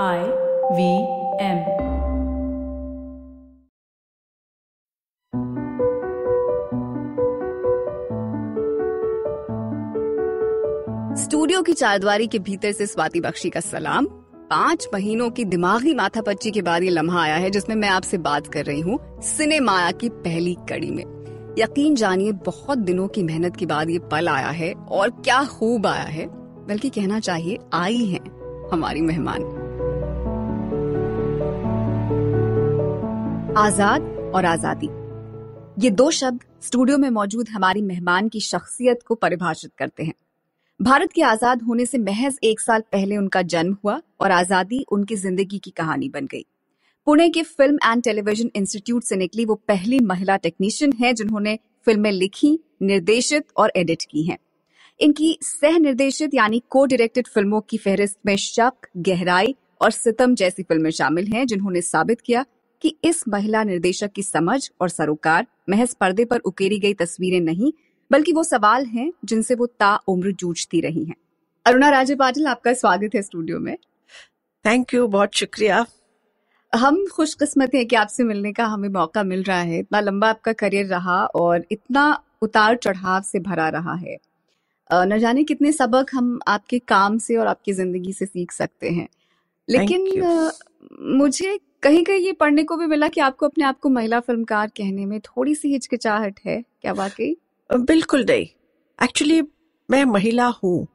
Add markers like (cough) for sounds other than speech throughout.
I V M studio की चारद्वारी के भीतर से स्वाति बख्शी का सलाम। पाँच महीनों की दिमागी माथापच्ची के बाद ये लम्हा आया है, जिसमें मैं आपसे बात कर रही हूँ सिनेमाया की पहली कड़ी में। यकीन जानिए, बहुत दिनों की मेहनत के बाद ये पल आया है और क्या खूब आया है। बल्कि कहना चाहिए, आई हैं हमारी मेहमान। आज़ाद और आज़ादी। ये दो शब्द स्टूडियो में मौजूद हमारी मेहमान की शख्सियत को परिभाषित करते हैं। भारत के आज़ाद होने से महज एक साल पहले उनका जन्म हुआ और आज़ादी उनकी ज़िंदगी की कहानी बन गई। पुणे के फ़िल्म एंड टेलीविज़न इंस्टीट्यूट से निकली वो पहली महिला टेक्नीशियन है जिन्होंने फ़िल्में लिखी, निर्देशित और एडिट की हैं। इनकी सह निर्देशित यानी को डायरेक्टेड फ़िल्मों की फहरिस्त में शक, गहराई और सितम जैसी फ़िल्में शामिल हैं जिन्होंने साबित किया कि इस महिला निर्देशक की समझ और सरोकार महज पर्दे पर उकेरी गई तस्वीरें नहीं बल्कि वो सवाल हैं जिनसे वो ता उम्र जूझती रही हैं। अरुणा राजे पाटिल आपका स्वागत है स्टूडियो में। थैंक यू बहुत शुक्रिया। हम खुशकिस्मत हैं कि आपसे मिलने का हमें मौका मिल रहा है। इतना लंबा आपका करियर रहा और इतना उतार चढ़ाव से भरा रहा है। न जाने कितने सबक हम आपके काम से और आपकी ज़िंदगी से सीख सकते हैं। लेकिन मुझे कहीं कहीं ये पढ़ने को भी मिला कि आपको अपने आप को महिला फिल्मकार कहने में थोड़ी सी हिचकिचाहट है। क्या वाकई बिल्कुल नहीं। एक्चुअली मैं महिला हूँ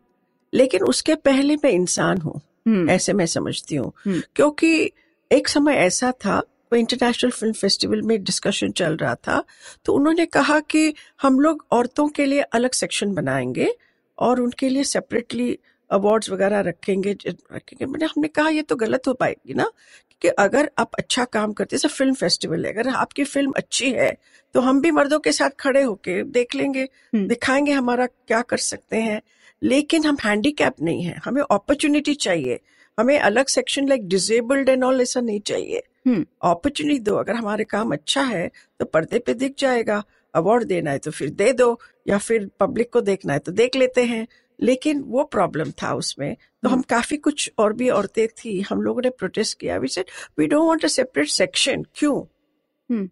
लेकिन उसके पहले मैं इंसान हूँ हम्म। ऐसे मैं समझती हूँ। हम्म। क्योंकि एक समय ऐसा था वो इंटरनेशनल फ़िल्म फेस्टिवल में डिस्कशन चल रहा था तो उन्होंने कहा कि हम लोग औरतों के लिए अलग सेक्शन बनाएँगे और उनके लिए सेपरेटली अवार्ड्स वगैरह रखेंगे रखेंगे। मैंने हमने कहा ये तो गलत हो पाएगी ना कि अगर आप अच्छा काम करते जैसे फ़िल्म फेस्टिवल है अगर आपकी फ़िल्म अच्छी है तो हम भी मर्दों के साथ खड़े होके देख लेंगे हम्म। दिखाएँगे हमारा क्या कर सकते हैं। लेकिन हम हैंडीकैप नहीं है हमें अपॉर्चुनिटी चाहिए। हमें अलग section like disabled and all ऐसा नहीं चाहिए। Opportunity hmm. दो अगर हमारे काम अच्छा है तो पर्दे पे दिख जाएगा अवार्ड देना है तो फिर दे दो या फिर पब्लिक को देखना है तो देख लेते हैं। लेकिन वो प्रॉब्लम था उसमें। तो हम हम्म। काफ़ी कुछ और भी औरतें थी। हम लोगों ने प्रोटेस्ट किया। We said we don't want a separate section क्यों? हम्म।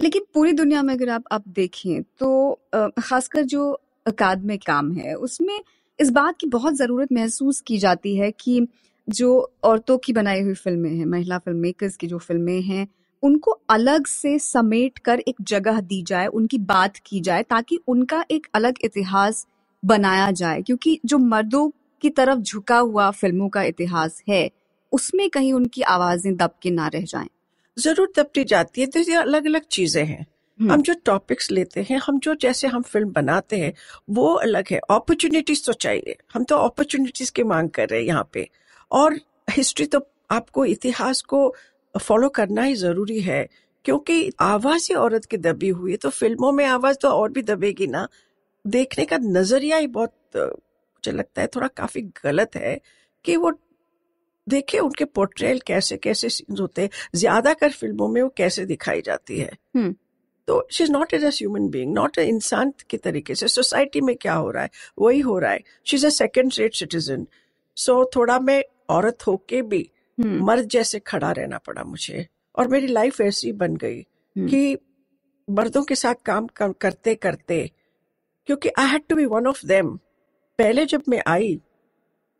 लेकिन पूरी दुनिया में अगर आप आप देखें तो खासकर जो अकादमिक काम है उसमें इस बात की बहुत ज़रूरत महसूस की जाती है कि जो औरतों की बनाई हुई फ़िल्में हैं महिला फ़िल्म मेकर्स की जो फ़िल्में हैं उनको अलग से समेट कर एक जगह दी जाए उनकी बात की जाए ताकि उनका एक अलग इतिहास बनाया जाए क्योंकि जो मर्दों की तरफ़ झुका हुआ फ़िल्मों का इतिहास है उसमें कहीं उनकी आवाज़ें दब के ना रह जाएँ। ज़रूर दबती जाती है तो ये अलग अलग चीज़ें हैं। हम्म। हम जो टॉपिक्स लेते हैं हम जो जैसे हम फ़िल्म बनाते हैं वो अलग है। अपॉर्चुनिटीज़ तो चाहिए। हम तो अपॉर्चुनिटीज़ की मांग कर रहे हैं यहाँ पे। और हिस्ट्री तो आपको इतिहास को फॉलो करना ही ज़रूरी है क्योंकि आवाज़ ही औरत की दबी हुई है तो फ़िल्मों में आवाज़ तो और भी दबेगी ना। देखने का नज़रिया ही बहुत मुझे लगता है थोड़ा काफ़ी गलत है कि वो देखे उनके पोर्ट्रेल कैसे कैसे सीन्स होते हैं। ज़्यादा कर फ़िल्मों में वो कैसे दिखाई जाती है। हम्म। तो she is not as human being not a इंसान के तरीके से। सोसाइटी में क्या हो रहा है? वही हो रहा है। She is a second rate citizen so थोड़ा मैं औरत होके भी हम्म। मर्द जैसे खड़ा रहना पड़ा मुझे। और मेरी लाइफ ऐसी बन गई हम्म। कि मर्दों के साथ काम करते करते क्योंकि I had to be one of them पहले जब मैं आई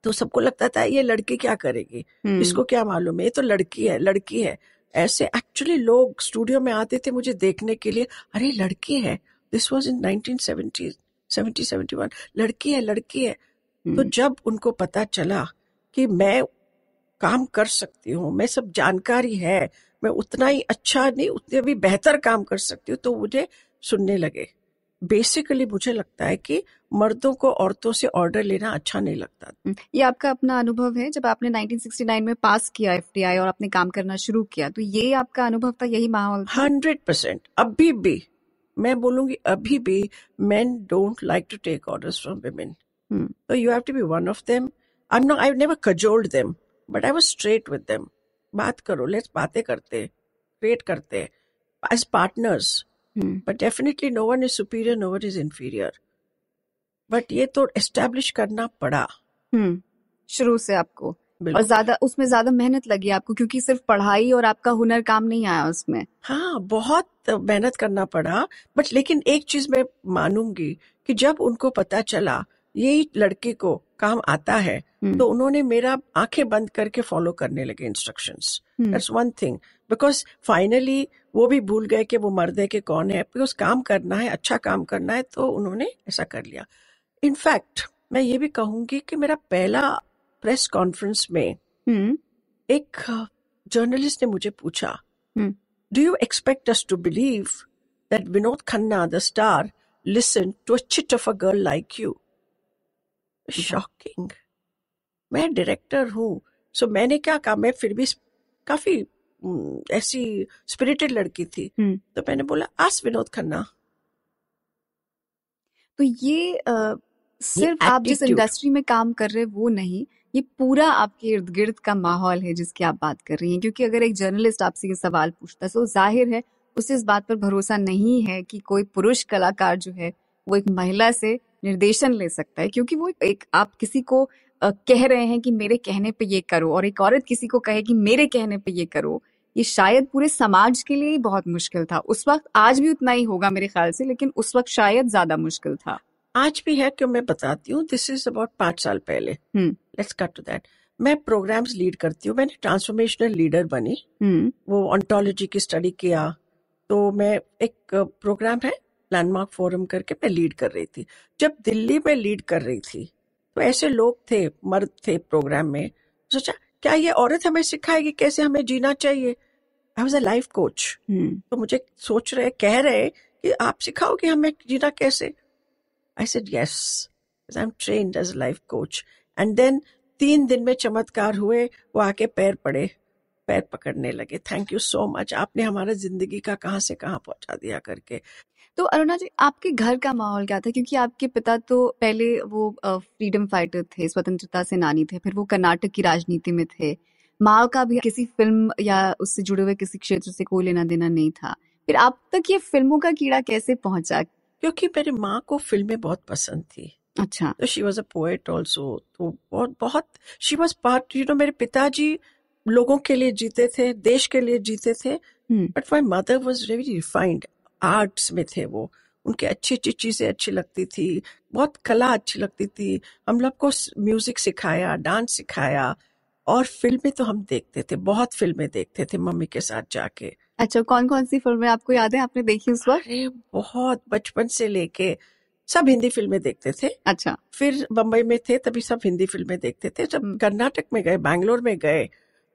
तो सबको लगता था ये लड़की क्या करेगी? hmm. इसको क्या मालूम है? ये तो लड़की है लड़की है। ऐसे एक्चुअली लोग स्टूडियो में आते थे मुझे देखने के लिए अरे लड़की है। This was in nineteen seventy seventy seventy one लड़की है लड़की है। hmm. तो जब उनको पता चला कि मैं काम कर सकती हूँ मैं सब जानकारी है मैं उतना ही अच्छा नहीं उतने भी बेहतर काम कर सकती हूँ तो मुझे सुनने लगे। बेसिकली मुझे लगता है कि मर्दों को औरतों से ऑर्डर लेना अच्छा नहीं लगता। हम्म, ये आपका अपना अनुभव है जब आपने 1969 में पास किया एफटीआई और अपने काम करना शुरू किया तो ये आपका अनुभव था यही माहौल हंड्रेड परसेंट। अभी भी मैं बोलूँगी अभी भी men don't like to take orders from women तो you have to be one of them I not I never cajoled them but I was straight with them बात करो लेट्स बातें करते क्रिएट करते। As partners but definitely no one is superior no one is inferior but ये तो establish करना पड़ा। Hmm. शुरू से आपको। और ज़्यादा उसमें ज़्यादा मेहनत लगी आपको क्योंकि सिर्फ़ पढ़ाई और आपका हुनर काम नहीं आया उसमें। हाँ बहुत मेहनत करना पड़ा। बट लेकिन एक चीज़ मैं मानूँगी कि जब उनको पता चला ये लड़के को काम आता है हम्म, तो उन्होंने मेरा आँखें बंद करके फॉलो करने लगे instructions hmm, that's one thing because finally वो भी भूल गए कि वो मर्द है कि कौन है। बिकॉज़ काम करना है अच्छा काम करना है तो उन्होंने ऐसा कर लिया। इनफैक्ट मैं ये भी कहूँगी कि मेरा पहला प्रेस कॉन्फ्रेंस में हम्म, एक जर्नलिस्ट ने मुझे पूछा do you expect us to believe that Vinod Khanna the star listen to a chit of a girl like you shocking मैं डायरेक्टर हूँ सो मैंने क्या कहा? मैं फिर भी काफ़ी ऐसी स्पिरिटेड लड़की थी। हम्म। तो मैंने बोला आस विनोद खन्ना। तो ये अ, सिर्फ़ आप जिस इंडस्ट्री में काम कर रहे वो नहीं ये पूरा आपके इर्द गिर्द का माहौल है जिसकी आप बात कर रही हैं। क्योंकि अगर एक जर्नलिस्ट आपसे ये सवाल पूछता है तो ज़ाहिर है उसे इस बात पर भरोसा नहीं है कि कोई पुरुष कलाकार जो है वो एक महिला से निर्देशन ले सकता है। क्योंकि वो एक आप किसी को कह रहे हैं कि मेरे कहने पे ये करो और एक औरत किसी को कहे कि मेरे कहने पे ये करो ये शायद पूरे समाज के लिए ही बहुत मुश्किल था। उस वक्त आज भी उतना ही होगा मेरे ख्याल से लेकिन उस वक्त शायद ज़्यादा मुश्किल था। आज भी है क्यों मैं बताती हूँ दिस इज़ अबाउट पाँच साल पहले। Hmm. Let's cut to that मैं प्रोग्राम्स लीड करती हूँ मैंने ट्रांसफॉर्मेशनल लीडर बनी। हम्म। वो ऑन्टोलॉजी की स्टडी किया। तो मैं एक प्रोग्राम है लैंडमार्क फोरम करके मैं लीड कर रही थी। जब दिल्ली में लीड कर रही थी तो ऐसे लोग थे मर्द थे प्रोग्राम में। सोचा क्या ये औरत हमें सिखाएगी कैसे हमें जीना चाहिए? I was a life coach तो मुझे सोच रहे कह रहे कि आप सिखाओगे हमें जीना कैसे? I said yes I am trained as life coach and then तीन दिन में चमत्कार हुए वो आके पैर पड़े पैर पकड़ने लगे। थैंक यू सो मच आपने हमारा ज़िंदगी का कहाँ से कहाँ पहुँचा दिया करके। तो अरुणा जी आपके घर का माहौल क्या था? क्योंकि आपके पिता तो पहले वो फ्रीडम फाइटर थे स्वतंत्रता सेनानी थे फिर वो कर्नाटक की राजनीति में थे। माँ का भी किसी फ़िल्म या उससे जुड़े हुए किसी क्षेत्र से कोई लेना देना नहीं था। फिर आप तक ये फ़िल्मों का कीड़ा कैसे पहुँचा? क्योंकि मेरी माँ को फ़िल्में बहुत पसंद थी। अच्छा। तो she was a poet also तो बहुत बहुत she was part you know मेरे पिताजी लोगों के लिए जीते थे देश के लिए जीते थे but my mother was very refined arts में थे वो। उनकी अच्छी अच्छी चीज़ें अच्छी लगती थी बहुत कला अच्छी लगती थी। हम लोग को म्यूज़िक सिखाया डांस सिखाया और फ़िल्में तो हम देखते थे बहुत फ़िल्में देखते थे मम्मी के साथ जाके। अच्छा कौन कौन सी फ़िल्में आपको याद है? आपने देखी उस वक्त अरे बहुत बचपन से लेके सब हिंदी फ़िल्में देखते थे। अच्छा। फिर बम्बई में थे तभी सब हिंदी फ़िल्में देखते थे। जब हम्म। कर्नाटक में गए बैंगलोर में गए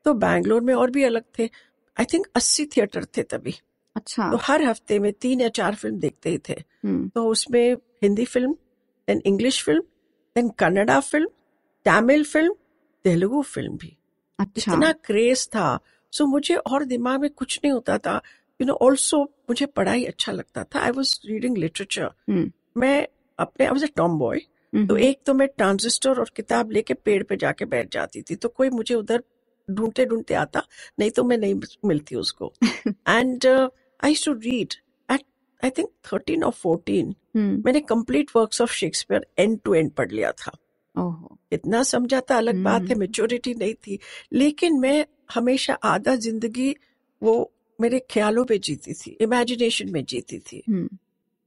तो बैंगलोर में और भी अलग थे। आई थिंक अस्सी थिएटर थे तभी। अच्छा। तो हर हफ़्ते में तीन या चार फ़िल्म देखते ही थे। हम्म। तो उसमें Hindi film then English film then Kannada film Tamil film Telugu film भी। अच्छा। इतना क्रेज था सो मुझे और दिमाग में कुछ नहीं होता था। यू नो ऑल्सो मुझे पढ़ाई अच्छा लगता था। I was reading literature hmm. मैं अपने I was a tomboy hmm, तो एक तो मैं ट्रांजिस्टर और किताब लेके पेड़ पे जाके बैठ जाती थी तो कोई मुझे उधर ढूंढते ढूंढते आता नहीं तो मैं नहीं मिलती उसको। And I to read at I think thirteen और फोर्टीन हम्म। मैंने complete works of Shakespeare end to end पढ़ लिया था। ओहो। इतना समझा था अलग बात है हम्म। मेच्योरिटी नहीं थी। लेकिन मैं हमेशा आधा ज़िंदगी वो मेरे ख्यालों पे जीती थी इमेजिनेशन में जीती थी। हम्म।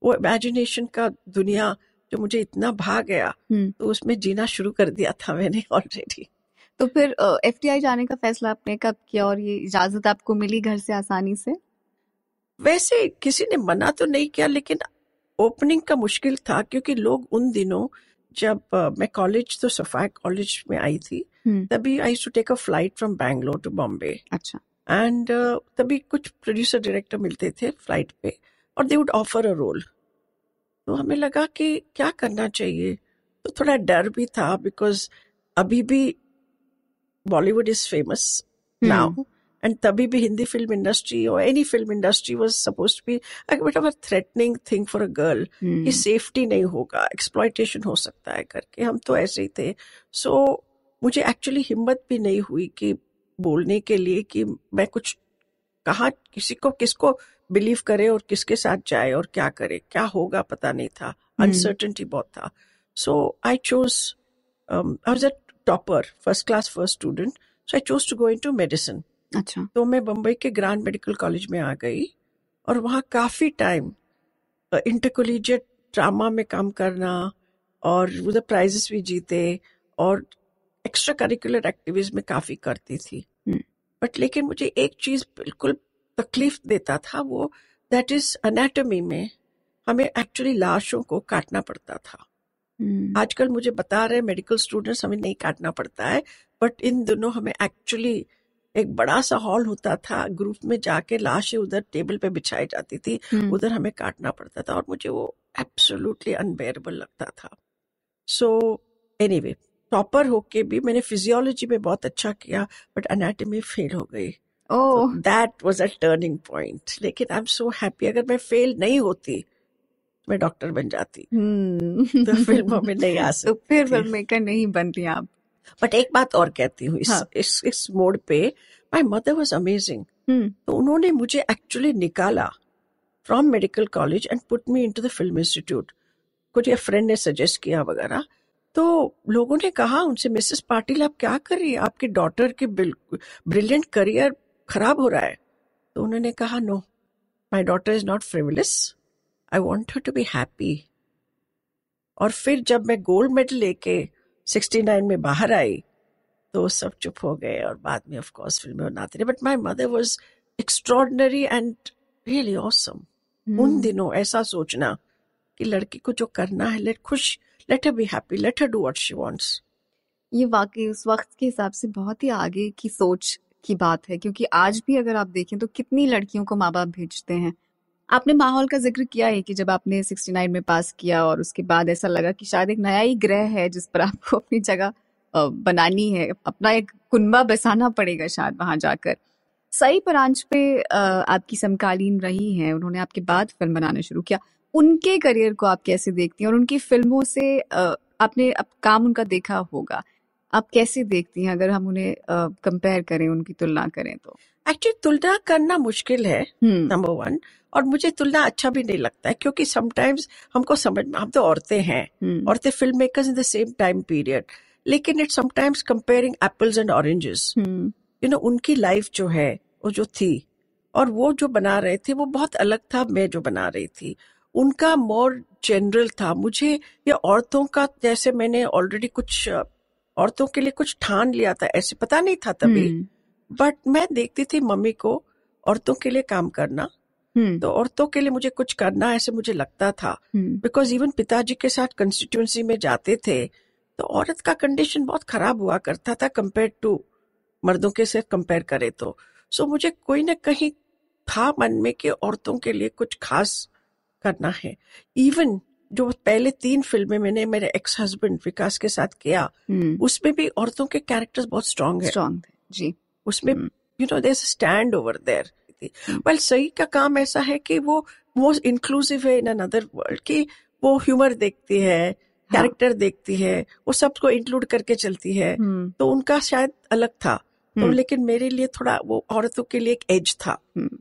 वो इमेजिनेशन का दुनिया जो मुझे इतना भा गया हम्म। तो उसमें जीना शुरू कर दिया था मैंने ऑलरेडी तो फिर एफटीआई जाने का फैसला आपने कब किया और ये इजाज़त आपको मिली घर से आसानी से? वैसे किसी ने मना तो नहीं किया लेकिन ओपनिंग का मुश्किल था क्योंकि लोग उन दिनों जब मैं कॉलेज तो सफ़ाई कॉलेज में आई थी हम्म। तभी I to take a flight from Bangalore to Bombay अच्छा। एंड तभी कुछ प्रोड्यूसर डायरेक्टर मिलते थे फ़्लाइट पे और they would offer a role तो हमें लगा कि क्या करना चाहिए? तो थोड़ा डर भी था बिकॉज़ अभी भी Bollywood is famous now and तभी भी हिंदी फ़िल्म इंडस्ट्री और any film industry was suppose a bit threatening thing for a girl कि सेफ्टी नहीं होगा एक्सप्लॉयटेशन हो सकता है करके। हम तो ऐसे ही थे। सो मुझे एक्चुअली हिम्मत भी नहीं हुई कि बोलने के लिए कि मैं कुछ कहा किसी को किसको बिलीव करे और किसके साथ जाए और क्या करे क्या होगा पता नहीं था। हम्म। अनसर्टेनिटी बहुत था। So I chose I was a topper first class first student so I chose to go in to medicine अच्छा। तो मैं बम्बई के ग्रांड मेडिकल कॉलेज में आ गई और वहाँ काफ़ी टाइम इंटरकोलिजिएट ड्रामा में काम करना और उधर प्राइजेस भी जीते और एक्स्ट्रा करिकुलर एक्टिविटीज़ में काफ़ी करती थी। हम्म। बट लेकिन मुझे एक चीज़ बिल्कुल तकलीफ़ देता था वो दैट इज़ अनाटमी में हमें एक्चुअली लाशों को काटना पड़ता था। हम्म, आजकल मुझे बता रहे मेडिकल स्टूडेंट्स हमें नहीं काटना पड़ता है बट इन दोनों हमें एक्चुअली एक बड़ा सा हॉल होता था ग्रुप में जाके लाशें उधर टेबल पे बिछाई जाती थी हम्म, उधर हमें काटना पड़ता था और मुझे वो एब्सोल्युटली अनबेरेबल लगता था। सो एनीवे टॉपर होके भी मैंने फिजियोलॉजी में बहुत अच्छा किया बट अनाटमी फेल हो गई। ओह that was a turning point लेकिन आई एम सो हैप्पी अगर मैं फेल नहीं होती मैं डॉक्टर बन जाती। हम्म। तो फ़िल्मों में नहीं आ (laughs) तो फिर फ़िल्म मेकर नहीं बनती आप। बट एक बात और कहती हूँ इस हाँ। इस इस मोड पे माई मदर वॉज़ अमेजिंग तो उन्होंने मुझे एक्चुअली निकाला from medical college and put me into the film institute कुछ या फ्रेंड ने सजेस्ट किया वगैरह। तो लोगों ने कहा उनसे मिसेस पाटिल आप क्या कर रही है? आपकी डॉटर की ब्रिलियंट करियर खराब हो रहा है। तो उन्होंने कहा no my daughter is not frivolous I want her to be happy और फिर जब मैं गोल्ड मेडल लेके 69 में बाहर आई तो सब चुप हो गए और बाद में ऑफ़ कोर्स फ़िल्में बनाते रहे। But my mother was extraordinary and really awesome. उन दिनों ऐसा सोचना कि लड़की को जो करना है लेट खुश let her be happy let her do what she wants ये वाकई उस वक्त के हिसाब से बहुत ही आगे की सोच की बात है क्योंकि आज भी अगर आप देखें तो कितनी लड़कियों को माँ बाप भेजते हैं। आपने माहौल का ज़िक्र किया है कि जब आपने 69 में पास किया और उसके बाद ऐसा लगा कि शायद एक नया ही ग्रह है जिस पर आपको अपनी जगह बनानी है, अपना एक कुनबा बसाना पड़ेगा शायद वहाँ जाकर। सई परांच पे आपकी समकालीन रही हैं, उन्होंने आपके बाद फ़िल्म बनाना शुरू किया। उनके करियर को आप कैसे देखती हैं और उनकी फ़िल्मों से आपने अब काम उनका देखा होगा। आप कैसे देखती हैं? अगर हम उन्हें कंपेयर करें, उनकी तुलना करें तो। एक्चुअली तुलना करना मुश्किल है हम्म। नंबर वन और मुझे तुलना अच्छा भी नहीं लगता है क्योंकि समटाइम्स हमको समझ में हम तो औरतें हैं हम्म। औरतें film makers in the same time period लेकिन it sometimes comparing apples and oranges hmm. You know उनकी लाइफ जो है वो जो थी और वो जो बना रहे थे वो बहुत अलग था मैं जो बना रही थी। उनका मोर जनरल था। मुझे ये औरतों का जैसे मैंने ऑलरेडी कुछ औरतों के लिए कुछ ठान लिया था ऐसे पता नहीं था तभी। हम्म। बट मैं देखती थी मम्मी को औरतों के लिए काम करना। हम्म। तो औरतों के लिए मुझे कुछ करना ऐसे मुझे लगता था। हम्म। बिकॉज़ इवन पिताजी के साथ कंस्टिट्यूंसी में जाते थे तो औरत का कंडीशन बहुत खराब हुआ करता था कंपेयर टू मर्दों के से कंपेयर करे तो। सो so, मुझे कोई ना कहीं था मन में कि औरतों के लिए कुछ खास करना है। इवन जो पहले तीन फ़िल्में मैंने मेरे एक्स हस्बैंड विकास के साथ किया हम्म। उसमें भी औरतों के कैरेक्टर्स बहुत स्ट्रांग है। स्ट्रॉन्ग थे जी। उसमें। You know there stand over there hmm. Well सही का काम ऐसा है कि वो मोस्ट इंक्लूसिव है इन अनदर वर्ल्ड कि वो ह्यूमर देखती है कैरेक्टर हाँ देखती है वो सबको इंक्लूड करके चलती है। हम्म। तो उनका शायद अलग था। तो हम्म। लेकिन मेरे लिए थोड़ा वो औरतों के लिए एक एज था। हम्म।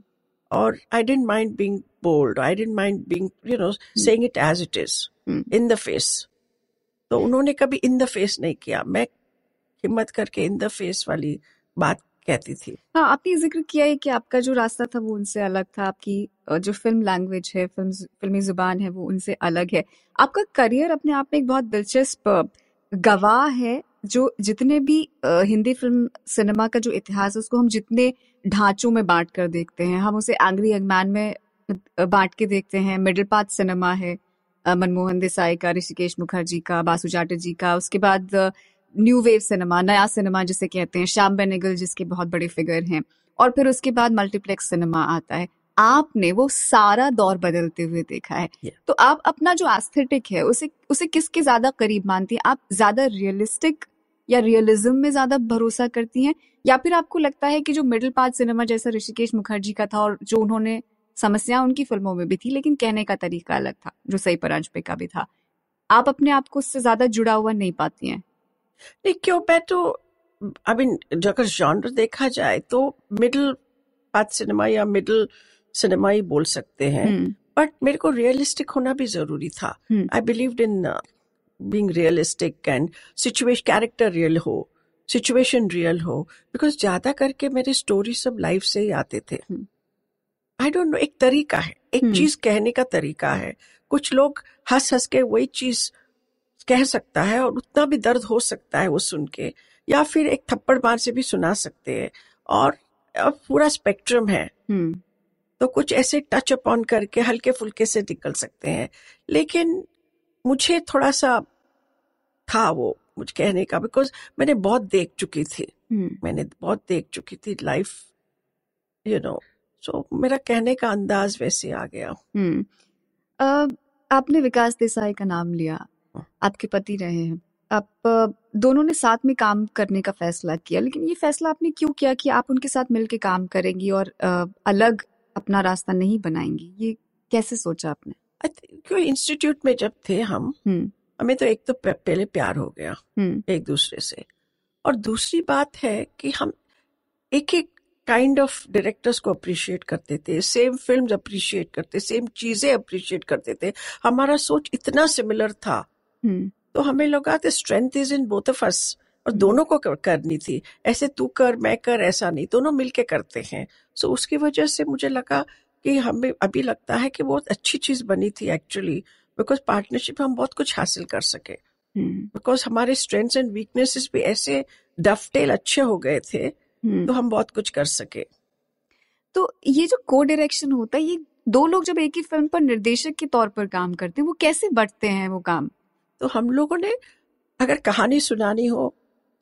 और I don't mind being bold I don't mind being you know saying it as it is in the face तो उन्होंने कभी इन द फेस नहीं किया। मैं हिम्मत करके इन द फेस वाली बात कहती थी। हाँ आपने ज़िक्र किया है कि आपका जो रास्ता था वो उनसे अलग था, आपकी जो फ़िल्म लैंग्वेज है फ़िल्म फिल्मी ज़ुबान है वो उनसे अलग है। आपका करियर अपने आप में एक बहुत दिलचस्प गवाह है, जो जितने भी हिंदी फ़िल्म सिनेमा का जो इतिहास है, उसको हम जितने ढांचों में बांट कर देखते हैं, हम उसे एंग्री यंग मैन में बांट के देखते हैं। मिडिल पाथ सिनेमा है मनमोहन देसाई का, ऋषिकेश मुखर्जी का, बासु चाटर्जी का, उसके बाद न्यू वेव सिनेमा नया सिनेमा जिसे कहते हैं श्याम बेनेगल जिसके बहुत बड़े फिगर हैं और फिर उसके बाद मल्टीप्लेक्स सिनेमा आता है। आपने वो सारा दौर बदलते हुए देखा है। Yeah. तो आप अपना जो एस्थेटिक है उसे उसे किसके ज़्यादा करीब मानती हैं? आप ज़्यादा रियलिस्टिक या रियलिज्म में ज़्यादा भरोसा करती हैं? या फिर आपको लगता है कि जो मिडिल पाथ सिनेमा जैसा ऋषिकेश मुखर्जी का था और जो उन्होंने समस्या उनकी फ़िल्मों में भी थी लेकिन कहने का तरीका अलग था जो सही परांज पे का भी था। आप अपने आप को उससे ज़्यादा जुड़ा हुआ नहीं पाती हैं। नहीं क्यों? मैं तो आई मीन अगर जॉनर देखा जाए तो मिडिल पाथ सिनेमा या मिडिल सिनेमा ही बोल सकते हैं। हम्म। बट मेरे को रियलिस्टिक होना भी ज़रूरी था। हम्म। I believe in being realistic and situation character real हो सिचुएशन रियल हो। बिकॉज़ ज़्यादा करके मेरे स्टोरी सब लाइफ से ही आते थे। हम्म। आई डोंट नो एक तरीका है। एक हम्म। चीज़ कहने का तरीका है। कुछ लोग हंस हंस के वही चीज़ कह सकता है और उतना भी दर्द हो सकता है वो सुन के या फिर एक थप्पड़ मार से भी सुना सकते हैं। और अब पूरा स्पेक्ट्रम है। हम्म। तो कुछ ऐसे टच अपॉन करके हल्के फुल्के से निकल सकते हैं। लेकिन मुझे थोड़ा सा था वो मुझे कहने का बिकॉज़ मैंने बहुत देख चुकी थी। हम्म। मैंने बहुत देख चुकी थी लाइफ यू नो सो मेरा कहने का अंदाज वैसे आ गया। हम्म। आपने विकास देसाई का नाम लिया। आपके पति रहे हैं। आप दोनों ने साथ में काम करने का फैसला किया लेकिन ये फैसला आपने क्यों किया कि आप उनके साथ मिलके काम करेंगी और अलग अपना रास्ता नहीं बनाएँगी? ये कैसे सोचा आपने? क्यों? इंस्टीट्यूट में जब थे हम हम्म। हमें तो एक तो पहले प्यार हो गया हम्म। एक दूसरे से। और दूसरी बात है कि हम एक एक काइंड ऑफ़ डायरेक्टर्स को अप्रिशिएट करते थे सेम फ़िल्म अप्रिशिएट करते सेम चीज़ें अप्रिशिएट करते थे। हमारा सोच इतना सिमिलर था तो हमें लगा the strength is in both of us और हम्म। दोनों को कर- करनी थी। ऐसे तू कर मैं कर ऐसा नहीं। दोनों मिलके करते हैं। सो उसकी वजह से मुझे लगा कि हमें अभी लगता है कि बहुत अच्छी चीज़ बनी थी एक्चुअली बिकॉज़ पार्टनरशिप हम बहुत कुछ हासिल कर सके। हम्म। बिकॉज़ हमारे स्ट्रेंथ्स एंड वीकनेसेस भी ऐसे डफटेल अच्छे हो गए थे हम्म। तो हम बहुत कुछ कर सके। तो ये जो को डायरेक्शन होता है ये दो लोग जब एक ही फ़िल्म पर निर्देशक के तौर पर काम करते हैं वो कैसे बढ़ते हैं वो काम? तो हम लोगों ने अगर कहानी सुनानी हो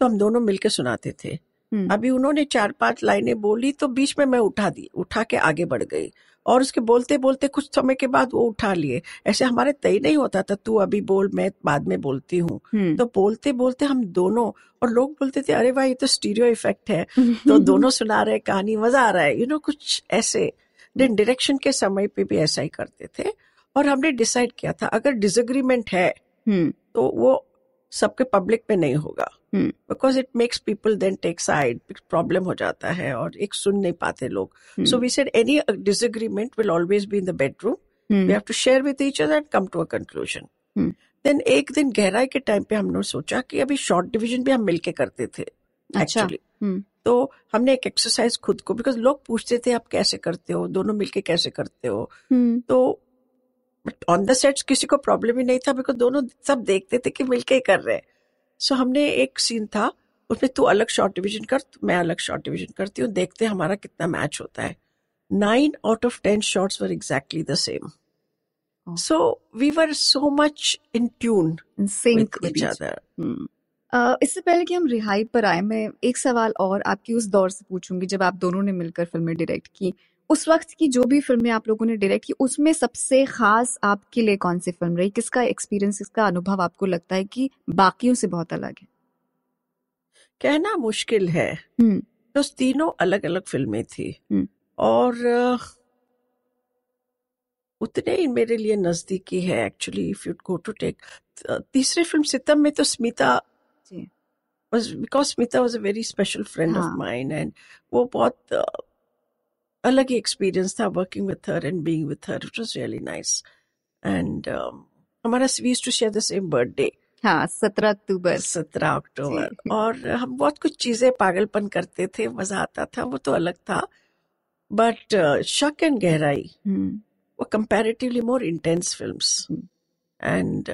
तो हम दोनों मिलके सुनाते थे। हम्म। अभी उन्होंने चार पाँच लाइनें बोली तो बीच में मैं उठा दी उठा के आगे बढ़ गई और उसके बोलते बोलते कुछ समय के बाद वो उठा लिए। ऐसे हमारे तय नहीं होता था तू अभी बोल मैं बाद में बोलती हूँ। हम्म। तो बोलते बोलते हम दोनों और लोग बोलते थे अरे भाई ये तो स्टीरियो इफ़ेक्ट है। (laughs) तो दोनों सुना रहे कहानी मज़ा आ रहा है। यू नो कुछ ऐसे देन डायरेक्शन के समय पे भी ऐसा ही करते थे और हमने डिसाइड किया था अगर डिसएग्रीमेंट है तो वो सबके पब्लिक में नहीं होगा। हम्म। Because it makes people then take side problem हो जाता है और एक सुन नहीं पाते लोग। So we said any disagreement will always be in the bedroom we hmm. Have to share with each other and come to a conclusion hmm. Then एक दिन गहराई के टाइम पे हमने सोचा कि अभी शॉर्ट डिविजन भी हम मिलके करते थे अच्छा। Actually hmm. तो हमने एक एक्सरसाइज खुद को बिकॉज़ लोग पूछते थे आप कैसे करते हो? दोनों मिलके कैसे करते हो? हम्म। तो ऑन द सेट्स किसी को प्रॉब्लम ही नहीं था बिकॉज़ दोनों सब देखते थे कि मिलके ही कर रहे हैं। सो so, हमने एक सीन था उसमें तू अलग शॉर्ट डिवीज़न कर मैं अलग शॉर्ट डिवीज़न करती हूँ देखते हैं हमारा कितना मैच होता है। Nine out of ten shots were exactly the same. So we were so much in tune sync with each other. Uh, इससे पहले कि हम रिहाई पर आए मैं एक सवाल और आपकी उस दौर से पूछूँगी जब आप दोनों ने मिलकर फ़िल्में डायरेक्ट की। उस वक्त की जो भी फ़िल्में आप लोगों ने डायरेक्ट की उसमें सबसे खास आपके लिए कौन सी फ़िल्म रही? किसका एक्सपीरियंस किसका अनुभव आपको लगता है कि बाकियों से बहुत अलग है? कहना मुश्किल है। तो तीनों अलग अलग फ़िल्में थी। हम्म। और उतने ही मेरे लिए नजदीकी है actually if you go to take तीसरी फ़िल्म सितम में तो स्मिता जी। was because Smita was a very special friend हाँ. of mine and वो बहुत uh, अलग ही एक्सपीरियंस था working with her and being with her it was really nice and हमारा we used to share the same birthday हाँ सत्रह अक्टूबर। सत्रह अक्टूबर। और हम बहुत कुछ चीज़ें पागलपन करते थे मज़ा आता था वो तो अलग था। बट शक एंड गहराई हम्म। वो comparatively more intense films hmm. And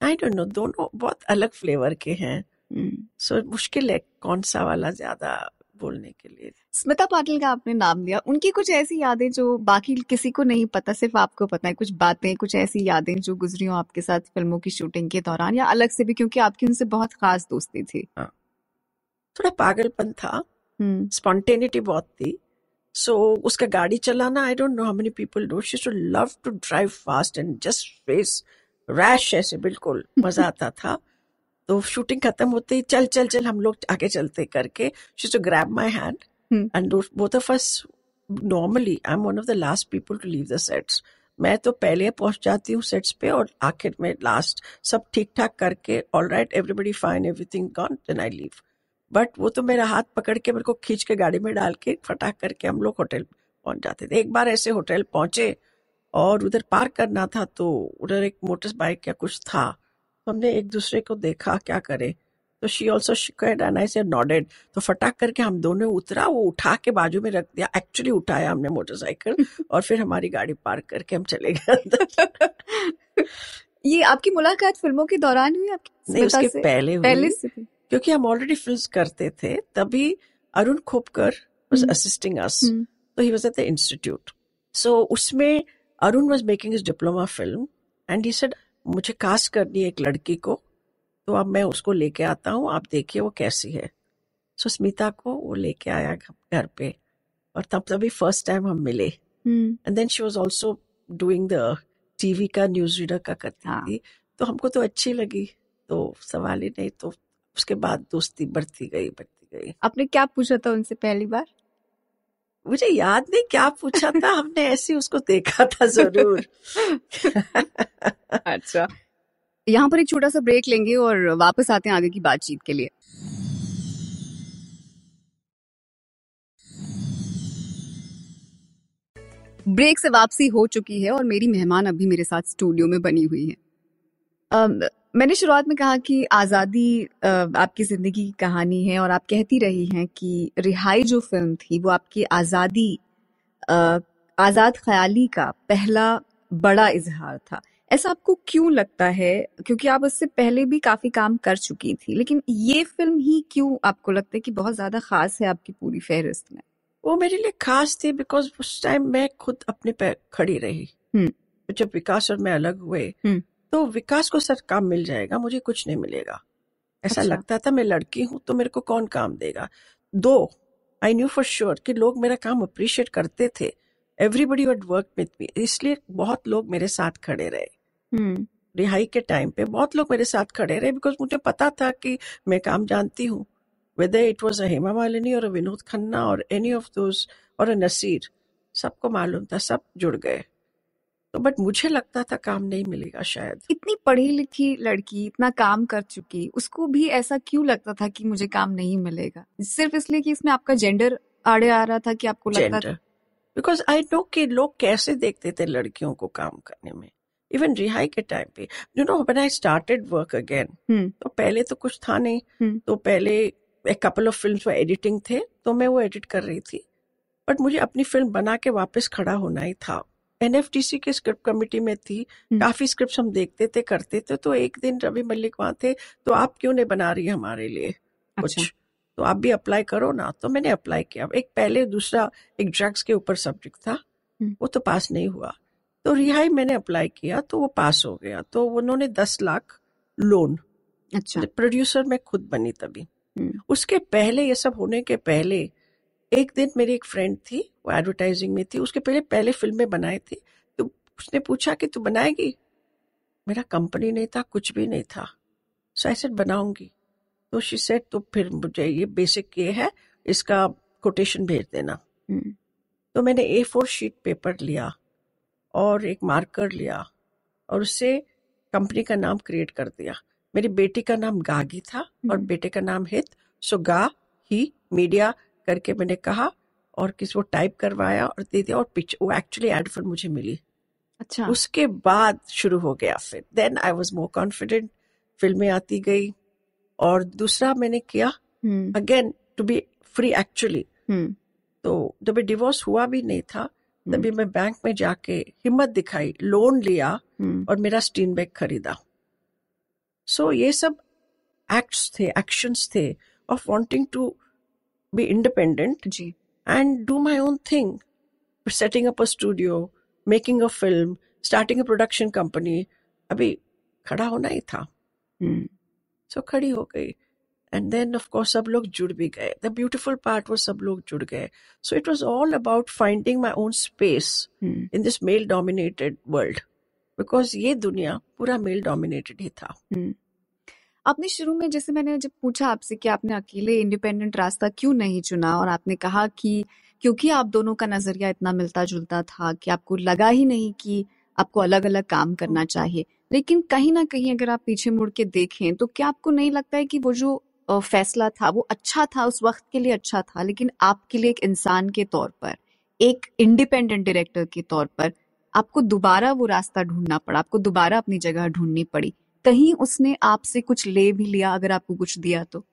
I don't know दोनों बहुत अलग फ्लेवर के हैं। हम्म। सो मुश्किल है कौन सा वाला ज़्यादा बोलने के लिए। स्मिता पाटिल का आपने नाम लिया। उनकी कुछ ऐसी यादें जो बाकी किसी को नहीं पता सिर्फ़ आपको पता है कुछ बातें कुछ ऐसी यादें जो गुजरी हो आपके साथ फ़िल्मों की शूटिंग के दौरान या अलग से भी क्योंकि आपकी उनसे बहुत खास दोस्ती थी। थोड़ा पागलपन था। हम्म। स्पॉन्टेनिटी बहुत थी। सो so, उसका गाड़ी चलाना I don't know how many people do she to love to drive fast and just face rash ऐसे बिल्कुल (laughs) मज़ा आता था। तो शूटिंग खत्म होते ही चल चल चल हम लोग आगे चलते करके she to grab my hand. And both of us normally I am one of the last people to leave the sets मैं तो पहले पहुँच जाती हूँ सेट्स पे और आखिर में लास्ट सब ठीक ठाक करके all right everybody fine everything gone then I leave but वो तो मेरा हाथ पकड़ के मेरे को खींच के गाड़ी में डाल के फटाक करके हम लोग होटल पहुँच जाते थे। एक बार ऐसे होटल पहुँचे और उधर पार्क करना था तो उधर एक मोटर बाइक या कुछ था। हमने एक दूसरे को देखा क्या करे? तो शी ऑल्सो शिकायत एंड आई से नॉडेड तो फटाक करके हम दोनों उतरा वो उठा के बाजू में रख दिया। एक्चुअली उठाया हमने मोटरसाइकिल (laughs) और फिर हमारी गाड़ी पार्क करके हम चले गए (laughs) ये आपकी मुलाकात फ़िल्मों के दौरान हुई आपकी? नहीं उसके से? पहले हुई। पहले से क्योंकि हम ऑलरेडी फ़िल्म करते थे तभी Arun Khopkar assisting us. Hmm, so he was at the institute. So उसमें Arun was making diploma film and he said मुझे कास्ट करनी है एक लड़की को तो अब मैं उसको लेके आता हूँ आप देखिए वो कैसी है। सो स्मिता को वो लेके आया घर पे और तब तभी फ़र्स्ट टाइम हम मिले। And then she was also doing the TV का न्यूज़ रीडर का करती हाँ। थी तो हमको तो अच्छी लगी तो सवाल ही नहीं तो उसके बाद दोस्ती बढ़ती गई बढ़ती गई। आपने क्या पूछा था उनसे पहली बार? मुझे याद नहीं क्या पूछा था, हमने ऐसे उसको देखा था ज़रूर। (laughs) अच्छा। यहाँ पर एक छोटा सा ब्रेक लेंगे और वापस आते हैं आगे की बातचीत के लिए। ब्रेक से वापसी हो चुकी है और मेरी मेहमान अभी मेरे साथ स्टूडियो में बनी हुई है। मैंने शुरुआत में कहा कि आज़ादी आपकी ज़िंदगी की कहानी है और आप कहती रही हैं कि रिहाई जो फ़िल्म थी वो आपकी आज़ादी आज़ाद ख्याली का पहला बड़ा इजहार था। ऐसा आपको क्यों लगता है? क्योंकि आप उससे पहले भी काफ़ी काम कर चुकी थी लेकिन ये फ़िल्म ही क्यों आपको लगता है कि बहुत ज़्यादा खास है आपकी पूरी फहरिस्त में? वो मेरे लिए खास थी बिकॉज़ उस टाइम मैं खुद अपने पैर खड़ी रही। जब विकास और मैं अलग हुए। तो विकास को सर काम मिल जाएगा मुझे कुछ नहीं मिलेगा। ऐसा अच्छा। लगता था मैं लड़की हूँ तो मेरे को कौन काम देगा? दो आई न्यू फॉर श्योर कि लोग मेरा काम अप्रिशिएट करते थे। Everybody would work with me इसलिए बहुत लोग मेरे साथ खड़े रहे। हम्म। रिहाई के टाइम पे बहुत लोग मेरे साथ खड़े रहे बिकॉज़ मुझे पता था कि मैं काम जानती हूँ। Whether it was a Hema Malini और विनोद खन्ना और एनी ऑफ़ दोज और अ नसीर सबको मालूम था सब जुड़ गए। तो बट मुझे लगता था काम नहीं मिलेगा शायद। इतनी पढ़ी लिखी लड़की इतना काम कर चुकी उसको भी ऐसा क्यों लगता था कि मुझे काम नहीं मिलेगा? सिर्फ़ इसलिए कि इसमें आपका जेंडर आड़े आ रहा था कि आपको लगता था। बिकॉज़ आई नो कि लोग कैसे देखते थे लड़कियों को काम करने में। इवन रिहाई के टाइम पे। You know when I started work again तो पहले तो कुछ था नहीं। हम्म। तो पहले एक कपल ऑफ़ फ़िल्म एडिटिंग थे तो मैं वो एडिट कर रही थी। बट मुझे अपनी फ़िल्म बना के वापस खड़ा होना ही था। एनएफटीसी के स्क्रिप्ट कमेटी में थी। हम्म। काफ़ी स्क्रिप्ट हम देखते थे करते थे तो एक दिन रवि मल्लिक वहाँ थे तो आप क्यों नहीं बना रही हमारे लिए कुछ? अच्छा। तो आप भी अप्लाई करो ना। तो मैंने अप्लाई किया। एक पहले दूसरा एक ड्रग्स के ऊपर सब्जेक्ट था। हम्म। वो तो पास नहीं हुआ। तो रिहाई मैंने अप्लाई किया तो वो पास हो गया। तो उन्होंने दस लाख लोन अच्छा। प्रोड्यूसर मैं खुद बनी तभी। हम्म। उसके पहले ये सब होने के पहले एक दिन मेरी एक फ्रेंड थी वो एडवर्टाइजिंग में थी उसके पहले पहले फ़िल्में बनाई थी तो उसने पूछा कि तू बनाएगी? मेरा कंपनी नहीं था कुछ भी नहीं था। सो आई सेड बनाऊँगी. तो शी सेट तो फिर मुझे ये बेसिक ये है इसका कोटेशन भेज देना. हम्म तो मैंने ए फोर शीट पेपर लिया और एक मार्कर लिया और उससे कंपनी का नाम क्रिएट कर दिया। मेरी बेटी का नाम गागी था और हम्म। बेटे का नाम हित सो गा ही मीडिया करके मैंने कहा और किसी को टाइप करवाया और दे दिया और पिच वो एक्चुअली एड फ़िल्म मुझे मिली। अच्छा। उसके बाद शुरू हो गया फिर। Then I was more confident फ़िल्में आती गई और दूसरा मैंने किया। हम्म। Again to be free actually hmm. तो जब डिवोर्स हुआ भी नहीं था तभी मैं बैंक में जाके हिम्मत दिखाई लोन लिया हम्म। और मेरा स्टीन बैग खरीदा। सो so, ये सब एक्ट्स थे एक्शंस थे of wanting to be independent जी and do my own thing. Setting up a studio, making a film, starting a production company. अभी खड़ा होना ही था। हम्म सो खड़ी हो गई। एंड देन ऑफ़ कोर्स सब लोग जुड़ भी गए। द ब्यूटिफुल पार्ट वो सब लोग जुड़ गए। So it was all about finding my own space hmm in this male dominated world because ये दुनिया पूरा मेल डोमिनेटेड ही था। हम्म आपने शुरू में जैसे मैंने जब पूछा आपसे कि आपने अकेले इंडिपेंडेंट रास्ता क्यों नहीं चुना और आपने कहा कि क्योंकि आप दोनों का नज़रिया इतना मिलता जुलता था कि आपको लगा ही नहीं कि आपको अलग अलग काम करना चाहिए। लेकिन कहीं ना कहीं अगर आप पीछे मुड़ के देखें तो क्या आपको नहीं लगता है कि वो जो फैसला था वो अच्छा था? उस वक्त के लिए अच्छा था, लेकिन आपके लिए एक इंसान के तौर पर, एक इंडिपेंडेंट डायरेक्टर के तौर पर आपको दोबारा वो रास्ता ढूंढना पड़ा, आपको दोबारा अपनी जगह ढूंढनी पड़ी। कहीं उसने आपसे कुछ ले भी लिया अगर आपको कुछ दिया तो?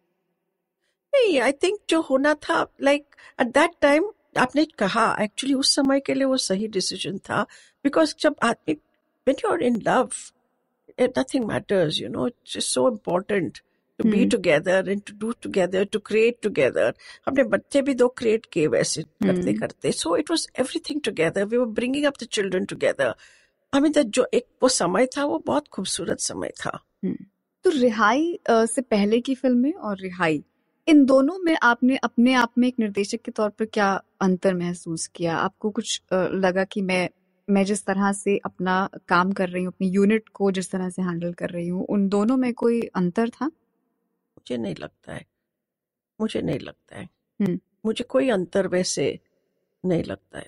नहीं आई थिंक जो होना था लाइक एट दैट टाइम आपने कहा एक्चुअली उस समय के लिए वो सही डिसीज़न था बिकॉज़ जब आदमी in love nothing matters you know it's so important to be together and to do together to create together हमने बच्चे भी दो क्रिएट किए वैसे करते करते so it was everything together we were bringing up the children together That जो एक वो समय था वो बहुत खूबसूरत समय था। हम्म। तो रिहाई से पहले की फ़िल्में और रिहाई इन दोनों में आपने अपने आप में एक निर्देशक के तौर पर क्या अंतर महसूस किया? आपको कुछ लगा कि मैं मैं जिस तरह से अपना काम कर रही हूँ अपनी यूनिट को जिस तरह से हैंडल कर रही हूँ उन दोनों में कोई अंतर था? मुझे नहीं लगता है। मुझे नहीं लगता है। हम्म। मुझे कोई अंतर वैसे नहीं लगता है।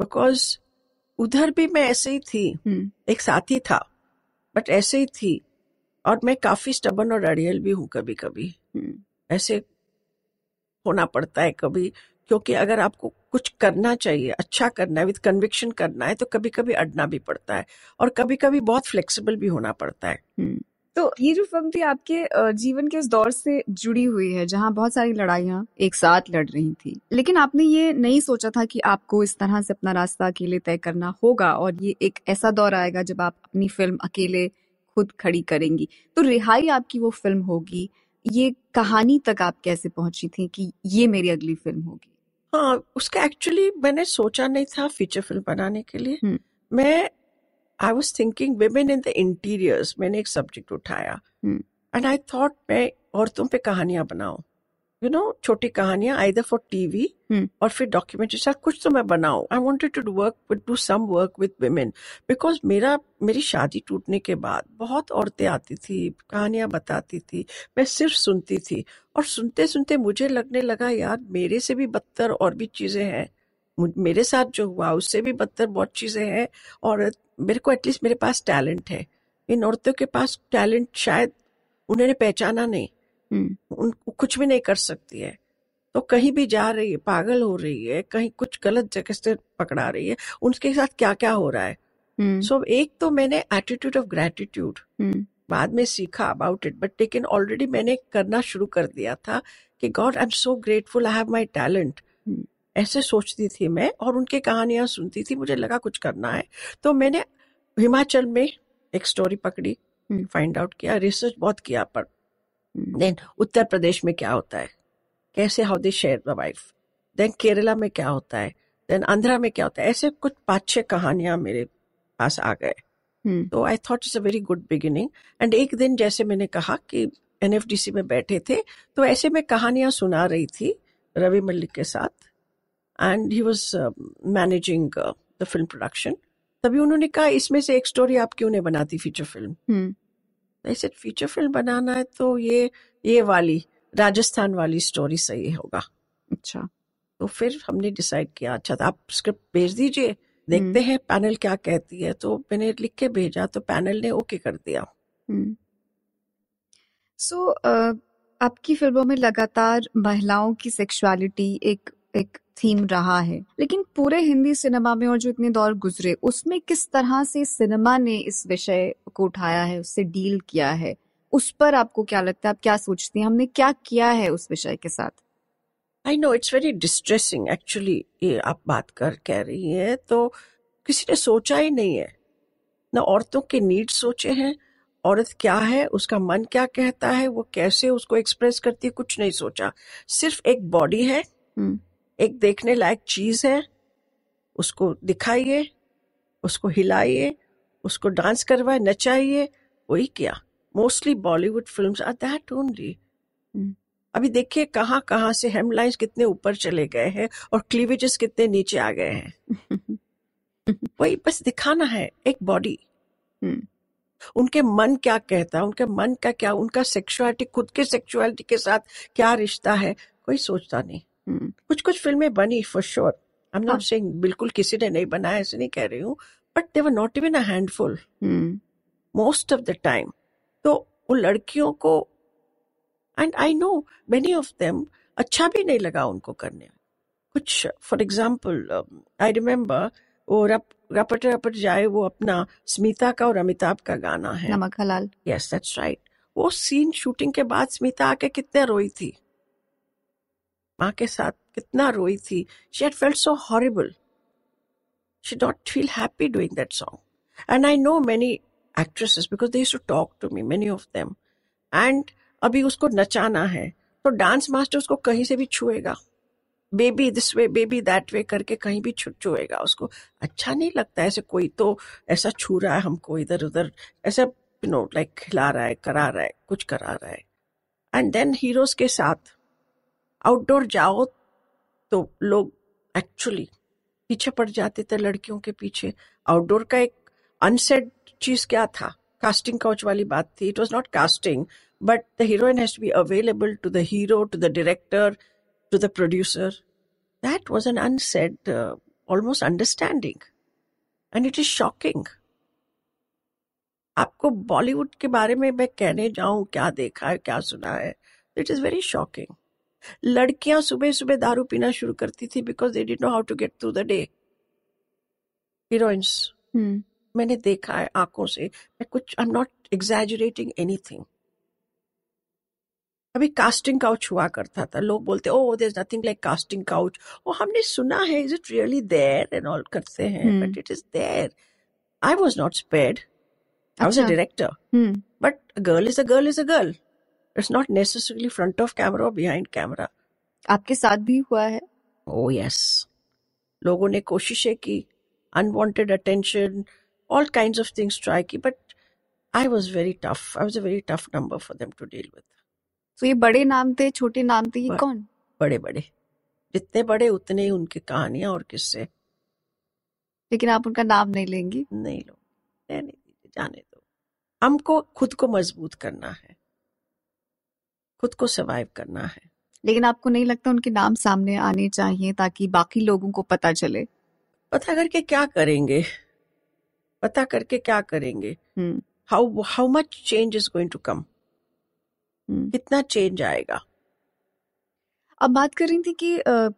बिकॉज़ उधर भी मैं ऐसे ही थी। हुँ. एक साथी था बट ऐसे ही थी। और मैं काफ़ी स्टबन और अड़ियल भी हूँ कभी कभी हुँ. ऐसे होना पड़ता है कभी क्योंकि अगर आपको कुछ करना चाहिए अच्छा करना है विद कन्विक्शन करना है तो कभी कभी अड़ना भी पड़ता है। और कभी कभी बहुत फ्लेक्सिबल भी होना पड़ता है। हम्म। तो ये जो फ़िल्म थी आपके जीवन के उस दौर से जुड़ी हुई है जहाँ बहुत सारी लड़ाइयाँ एक साथ लड़ रही थी। लेकिन आपने ये नहीं सोचा था कि आपको इस तरह से अपना रास्ता अकेले तय करना होगा और ये एक ऐसा दौर आएगा जब आप अपनी फ़िल्म अकेले खुद खड़ी करेंगी। तो रिहाई आपकी वो फ़िल्म होगी। ये कहानी तक आप कैसे पहुँची थी कि ये मेरी अगली फ़िल्म होगी? हाँ उसका एक्चुअली मैंने सोचा नहीं था फीचर फ़िल्म बनाने के लिए। हम्म। मैं I was thinking women in the interiors मैंने एक सब्जेक्ट उठाया। एंड आई थॉट मैं औरतों पे कहानियाँ बनाऊँ। यू नो छोटी कहानियाँ आइदर फॉर टीवी और फिर डॉक्यूमेंट्री साथ कुछ तो मैं बनाऊँ। I wanted to work do some work with women because मेरा मेरी शादी टूटने के बाद बहुत औरतें आती थी कहानियाँ बताती थी मैं सिर्फ़ सुनती थी। और सुनते सुनते मुझे लगने लगा यार मेरे से भी बदतर और भी चीज़ें हैं। मेरे साथ जो हुआ उससे भी बदतर बहुत चीज़ें हैं और मेरे को एटलीस्ट मेरे पास टैलेंट है। इन औरतों के पास टैलेंट शायद उन्होंने पहचाना नहीं। हम्म। उन कुछ भी नहीं कर सकती है। तो कहीं भी जा रही है पागल हो रही है कहीं कुछ गलत जगह से पकड़ा रही है उनके साथ क्या क्या हो रहा है? हम्म। सो एक तो मैंने एटीट्यूड ऑफ़ ग्रेटिट्यूड बाद में सीखा अबाउट इट बट लेकिन ऑलरेडी मैंने करना शुरू कर दिया था कि god I am so grateful I have my talent ऐसे सोचती थी मैं और उनकी कहानियाँ सुनती थी मुझे लगा कुछ करना है। तो मैंने हिमाचल में एक स्टोरी पकड़ी हम्म। फाइंड आउट किया रिसर्च बहुत किया पर। हम्म। देन उत्तर प्रदेश में क्या होता है? कैसे how they share the wife then Kerala में क्या होता है? देन आंध्रा में क्या होता है? ऐसे कुछ पाँच छह कहानियाँ मेरे पास आ गए। हम्म। तो I thought it's a very good beginning and एक दिन जैसे मैंने कहा कि एनएफडीसी में बैठे थे तो ऐसे में कहानियाँ सुना रही थी रवि मल्लिक के साथ। And he was managing the film production तभी उन्होंने कहा इसमें से एक स्टोरी आप क्यों नहीं बनाती फीचर फ़िल्म ऐसे फीचर फ़िल्म बनाना है तो ये ये वाली राजस्थान वाली स्टोरी सही होगा. अच्छा। तो फिर हमने डिसाइड किया अच्छा तो आप स्क्रिप्ट भेज दीजिए देखते हम्म। हैं पैनल क्या कहती है. तो मैंने लिख के भेजा तो पैनल ने ओके कर दिया। हम्म। सो आपकी फ़िल्मों में लगातार महिलाओं की सेक्सुअलिटी एक एक थीम रहा है। लेकिन पूरे हिंदी सिनेमा में और जो इतने दौर गुजरे उसमें किस तरह से सिनेमा ने इस विषय को उठाया है उससे डील किया है उस पर आपको क्या लगता है? आप क्या सोचती हैं? हमने क्या किया है उस विषय के साथ? I know it's very distressing actually ये आप बात कर कह रही हैं तो किसी ने सोचा ही नहीं है। ना औरतों के नीड सोचे हैं औरत क्या है उसका मन क्या कहता है वो कैसे उसको एक्सप्रेस करती है कुछ नहीं सोचा। सिर्फ़ एक बॉडी है हम्म। एक देखने लायक चीज़ है उसको दिखाइए उसको हिलाइए उसको डांस करवाए नचाइए वही किया। Mostly Bollywood film are that only अभी देखिए कहाँ कहाँ से हेमलाइंस कितने ऊपर चले गए हैं और क्लीवेजेस कितने नीचे आ गए हैं। (laughs) वही बस दिखाना है एक बॉडी हम्म उनके मन क्या कहता है उनके मन का क्या उनका सेक्सुअलिटी खुद के सेक्सुअलिटी के साथ क्या रिश्ता है कोई सोचता नहीं। कुछ कुछ फ़िल्में बनी for sure I am not saying बिल्कुल किसी ने नहीं बनाया ऐसे नहीं कह रही हूँ but they were not even a handful hmm. Most of the time तो वो लड़कियों को and I know many of them अच्छा भी नहीं लगा उनको करने में। कुछ फॉर एग्ज़ाम्पल आई रिमेम्बर वो रप रपट रपट जाए वो अपना स्मिता का और अमिताभ का गाना है। Namak Halaal. Yes that's right वो सीन शूटिंग के बाद स्मिता आके कितने रोई थी। माँ के साथ कितना रोई थी। She had felt so horrible. She did feel happy doing that song and I know many actresses because they to talk to me, many of them. And अभी उसको नचाना है तो डांस मास्टर उसको कहीं से भी छुएगा। Baby this way baby that way करके कहीं भी छु, छुएगा उसको। अच्छा नहीं लगता ऐसे कोई तो ऐसा छू रहा है हमको इधर उधर। ऐसा यू नो लाइक खिला रहा है, करा रहा है, कुछ करा रहा है। एंड देन हीरोज के साथ आउटडोर जाओ तो लोग एक्चुअली पीछे पड़ जाते थे लड़कियों के पीछे। आउटडोर का एक अनसेड चीज़ क्या था? कास्टिंग काउच वाली बात थी। It was not casting but the heroine has be available to the hero to the director to the producer that was an unsaid almost understanding and it is shocking आपको बॉलीवुड के बारे में मैं कहने जाऊँ, क्या देखा है, क्या सुना है? इट इज़ वेरी शॉकिंग लड़कियाँ सुबह सुबह दारू पीना शुरू करती थी because they did know how to get through the day heroines मैंने देखा है आँखों से। मैं कुछ I am not exaggerating anything अभी कास्टिंग काउच हुआ करता था। लोग बोलते ओ there nothing like casting couch oh हमने सुना है is it really there and all करते हैं। But it is there I was not spared I was a. Director hmm But a girl is a girl is it's not necessarily front of camera और behind camera आपके साथ भी हुआ है? Oh oh, yes yes. लोगों ने कोशिशें की unwanted attention all kind of things try की but I was very tough I was a very tough number for them to deal with तो ये बड़े नाम थे छोटे नाम थे ये कौन? बड़े बड़े. जितने बड़े उतने ही उनकी कहानियाँ और किस्से. लेकिन आप उनका नाम नहीं लेंगी? नहीं लो. नहीं, नहीं जाने दो. हमको खुद को मज़बूत करना है. खुद को सर्वाइव करना है। लेकिन आपको नहीं लगता उनके नाम सामने आने चाहिए ताकि बाकी लोगों को पता चले? पता करके क्या करेंगे? पता करके क्या करेंगे? How how much change is going to come कितना चेंज आएगा? अब बात कर रही थी कि अ,